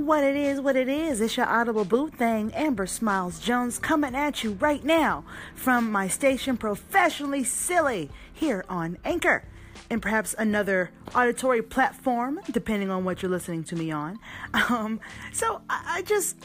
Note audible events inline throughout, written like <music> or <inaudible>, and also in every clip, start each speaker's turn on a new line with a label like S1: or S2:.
S1: What it is, what it is, it's your audible boot thing, Amber Smiles Jones, coming at you right now from my station, Professionally Silly, here on Anchor, and perhaps another auditory platform, depending on what you're listening to me on. Um, so I, I just,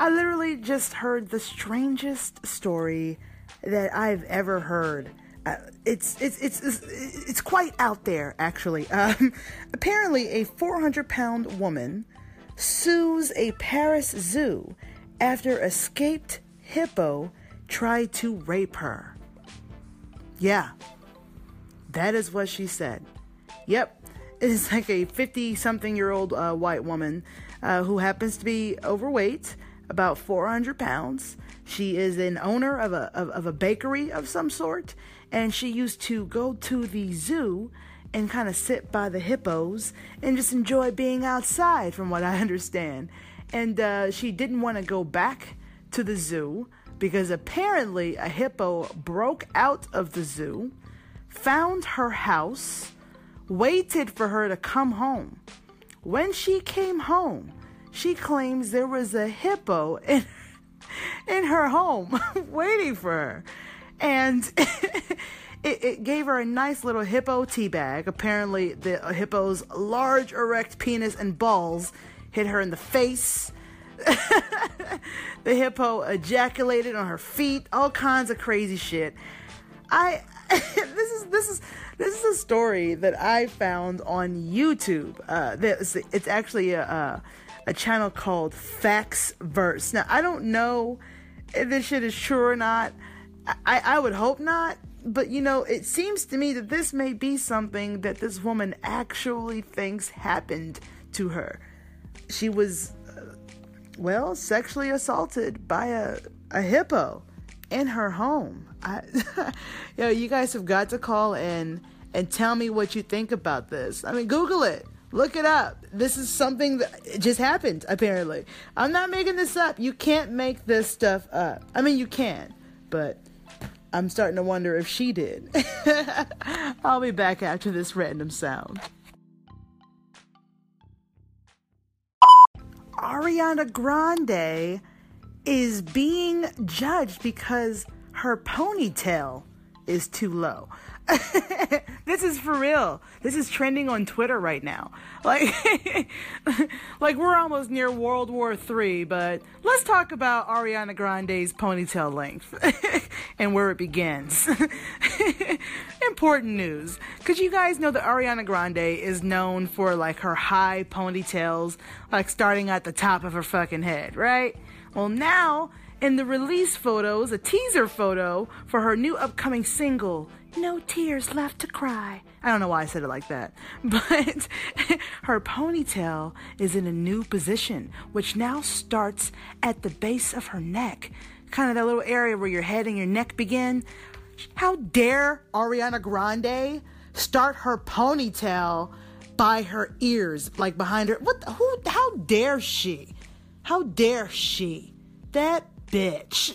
S1: I literally just heard the strangest story that I've ever heard. Uh, it's, it's it's it's it's quite out there, actually. Um, <laughs> apparently, a 400 pound woman sues a Paris zoo after escaped hippo tried to rape her. Yeah, that is what she said. Yep, it's like a 50 something year old uh, white woman uh, who happens to be overweight, about 400 pounds. She is an owner of a, of, of a bakery of some sort, and she used to go to the zoo and kind of sit by the hippos and just enjoy being outside, from what I understand. And uh, she didn't want to go back to the zoo because apparently a hippo broke out of the zoo, found her house, waited for her to come home. When she came home, she claims there was a hippo in, <laughs> in her home <laughs> waiting for her. And <laughs> it, it, gave her a nice little hippo tea bag. Apparently, the hippo's large erect penis and balls hit her in the face. <laughs> the hippo ejaculated on her feet. All kinds of crazy shit. I <laughs> this is this is this is a story that I found on YouTube. Uh, this, it's actually a, a a channel called Facts Verse. Now I don't know if this shit is true or not. I, I would hope not but you know, it seems to me that this may be something that this woman actually thinks happened to her. She was, uh, well, sexually assaulted by a, a hippo in her home. I, <laughs> you know, you guys have got to call in and tell me what you think about this. I mean, Google it. Look it up. This is something that just happened, apparently. I'm not making this up. You can't make this stuff up. I mean, you can, but I'm starting to wonder if she did. <laughs> I'll be back after this random sound. Ariana Grande is being judged because her ponytail is too low. This is for real. This is trending on Twitter right now. Like, <laughs> like we're almost near World War III, but let's talk about Ariana Grande's ponytail length <laughs> and where it begins. <laughs> Important news. Cause you guys know that Ariana Grande is known for like her high ponytails, like starting at the top of her fucking head, right? Well, now in the release photos, a teaser photo for her new upcoming single, No Tears Left to Cry. I don't know why I said it like that, <laughs> but her ponytail is in a new position, which now starts at the base of her neck, kind of that little area where your head and your neck begin. How dare Ariana Grande start her ponytail by her ears, like behind her? What? Who? How dare she? How dare she? That bitch.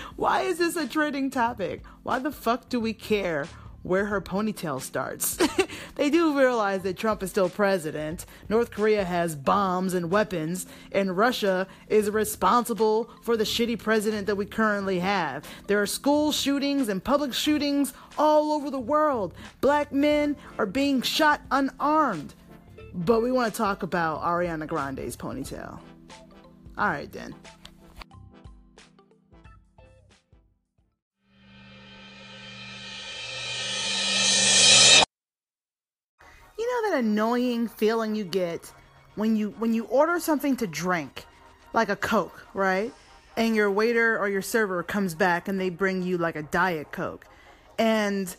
S1: <laughs> Why is this a trending topic? Why the fuck do we care where her ponytail starts? <laughs> they do realize that Trump is still president, North Korea has bombs and weapons, and Russia is responsible for the shitty president that we currently have. There are school shootings and public shootings all over the world. Black men are being shot unarmed. But we want to talk about Ariana Grande's ponytail. All right, then. Annoying feeling you get when you when you order something to drink, like a Coke, right? And your waiter or your server comes back and they bring you like a diet Coke. And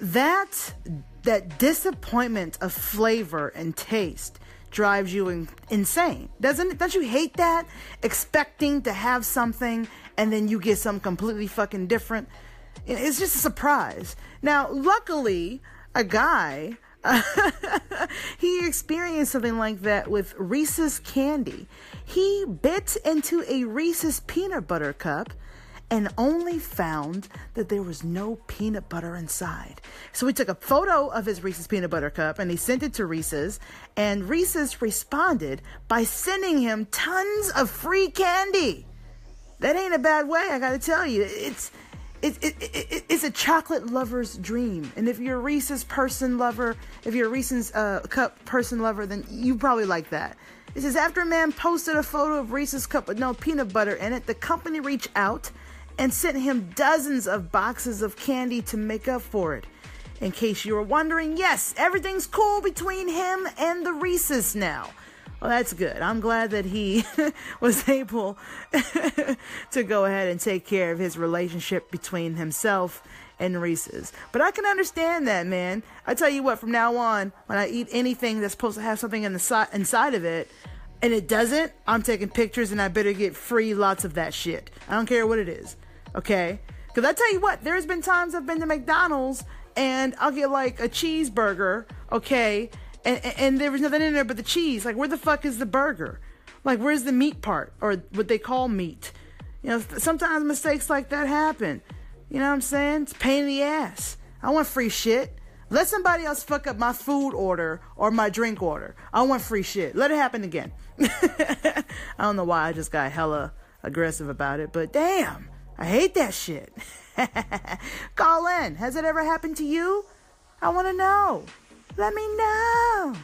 S1: that that disappointment of flavor and taste drives you in, insane. Doesn't it? Don't you hate that? Expecting to have something and then you get something completely fucking different. It's just a surprise. Now, luckily, a guy <laughs> he experienced something like that with Reese's candy. He bit into a Reese's peanut butter cup and only found that there was no peanut butter inside. So he took a photo of his Reese's peanut butter cup and he sent it to Reese's, and Reese's responded by sending him tons of free candy. That ain't a bad way, I gotta tell you. It's it, it, it, it's a chocolate lover's dream. And if you're a Reese's person lover, if you're a Reese's uh, cup person lover, then you probably like that. It says after a man posted a photo of Reese's cup with no peanut butter in it, the company reached out and sent him dozens of boxes of candy to make up for it. In case you were wondering, yes, everything's cool between him and the Reese's now. Well, that's good. I'm glad that he <laughs> was able <laughs> to go ahead and take care of his relationship between himself and Reese's. But I can understand that, man. I tell you what, from now on, when I eat anything that's supposed to have something in the si- inside of it, and it doesn't, I'm taking pictures and I better get free lots of that shit. I don't care what it is. Okay? Because I tell you what, there's been times I've been to McDonald's and I'll get like a cheeseburger, okay? And, and there was nothing in there but the cheese. Like, where the fuck is the burger? Like, where's the meat part or what they call meat? You know, sometimes mistakes like that happen. You know what I'm saying? It's pain in the ass. I want free shit. Let somebody else fuck up my food order or my drink order. I want free shit. Let it happen again. <laughs> I don't know why I just got hella aggressive about it, but damn, I hate that shit. <laughs> Call in. Has it ever happened to you? I want to know. Let me know.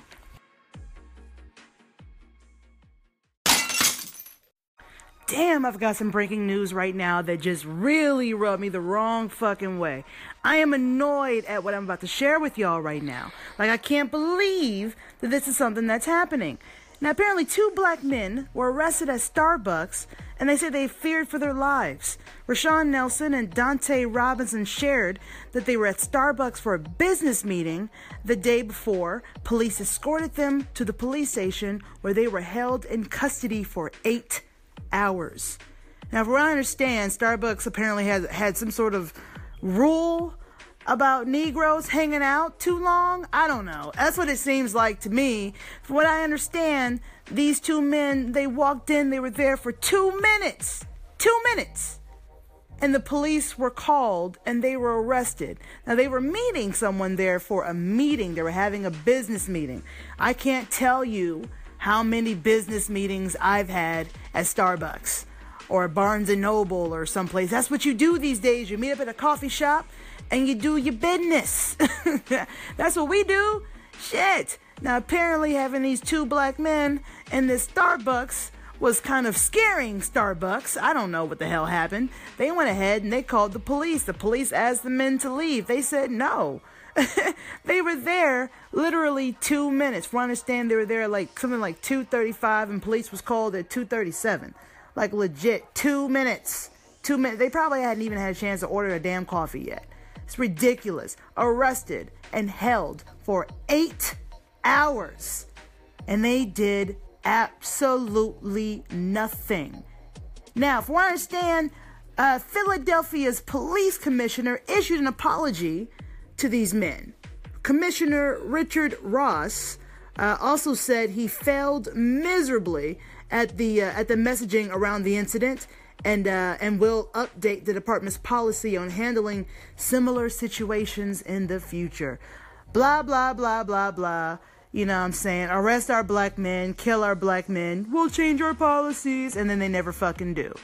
S1: Damn, I've got some breaking news right now that just really rubbed me the wrong fucking way. I am annoyed at what I'm about to share with y'all right now. Like, I can't believe that this is something that's happening. Now, apparently, two black men were arrested at Starbucks and they say they feared for their lives. Rashon Nelson and Donte Robinson shared that they were at Starbucks for a business meeting the day before. Police escorted them to the police station where they were held in custody for eight hours. Now, from what I understand, Starbucks apparently has had some sort of rule about Negroes hanging out too long? I don't know. That's what it seems like to me. From what I understand, these two men, they walked in, they were there for two minutes. Two minutes. And the police were called and they were arrested. Now, they were meeting someone there for a meeting. They were having a business meeting. I can't tell you how many business meetings I've had at Starbucks or Barnes and Noble or someplace. That's what you do these days. You meet up at a coffee shop and you do your business. <laughs> That's what we do. Shit. Now, apparently, having these two black men in this Starbucks was kind of scaring Starbucks. I don't know what the hell happened. They went ahead and they called the police. The police asked the men to leave. They said no. <laughs> they were there literally two minutes. For understand, they were there like something like 2:35, and police was called at 2:37. Like legit, two minutes. Two minutes. They probably hadn't even had a chance to order a damn coffee yet. It's ridiculous. Arrested and held for eight hours. And they did absolutely nothing. Now, if I understand, uh, Philadelphia's police commissioner issued an apology to these men. Commissioner Richard Ross uh, also said he failed miserably at the uh, at the messaging around the incident and uh, and will update the department's policy on handling similar situations in the future. Blah blah blah blah blah. You know what I'm saying? Arrest our black men, kill our black men, we'll change our policies, and then they never fucking do.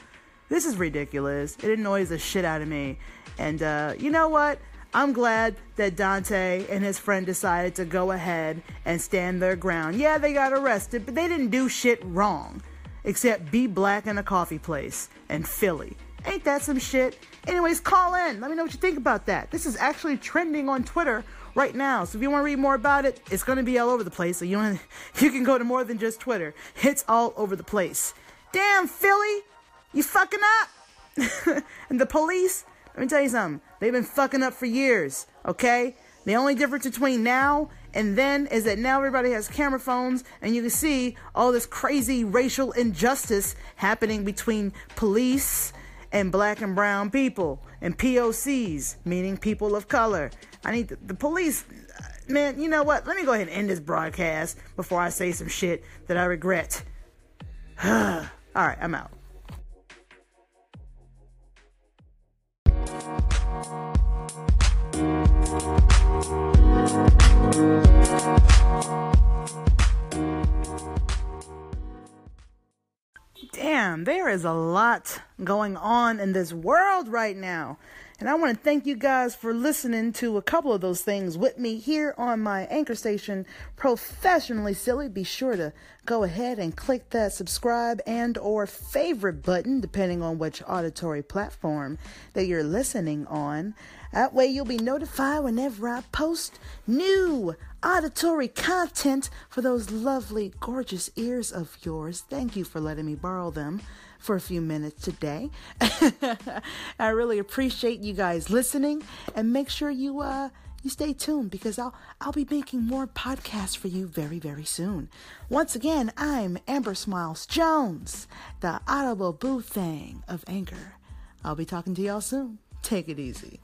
S1: This is ridiculous. It annoys the shit out of me. And uh, you know what? I'm glad that Donte and his friend decided to go ahead and stand their ground. Yeah, they got arrested, but they didn't do shit wrong except be black in a coffee place in Philly. Ain't that some shit? Anyways, call in. Let me know what you think about that. This is actually trending on Twitter right now. So if you want to read more about it, it's going to be all over the place. So you want <laughs> you can go to more than just Twitter. It's all over the place. Damn, Philly, you fucking up. <laughs> and the police, let me tell you something. They've been fucking up for years, okay? The only difference between now and then is that now everybody has camera phones and you can see all this crazy racial injustice happening between police and black and brown people and POCs, meaning people of color. I need the, the police. Man, you know what? Let me go ahead and end this broadcast before I say some shit that I regret. <sighs> all right, I'm out. There is a lot going on in this world right now. And I want to thank you guys for listening to a couple of those things with me here on my anchor station, Professionally Silly. Be sure to go ahead and click that subscribe and or favorite button, depending on which auditory platform that you're listening on. That way you'll be notified whenever I post new auditory content for those lovely, gorgeous ears of yours. Thank you for letting me borrow them for a few minutes today. <laughs> I really appreciate you guys listening and make sure you uh you stay tuned because I'll I'll be making more podcasts for you very very soon. Once again, I'm Amber Smiles Jones, the audible boo thing of Anchor. I'll be talking to y'all soon. Take it easy.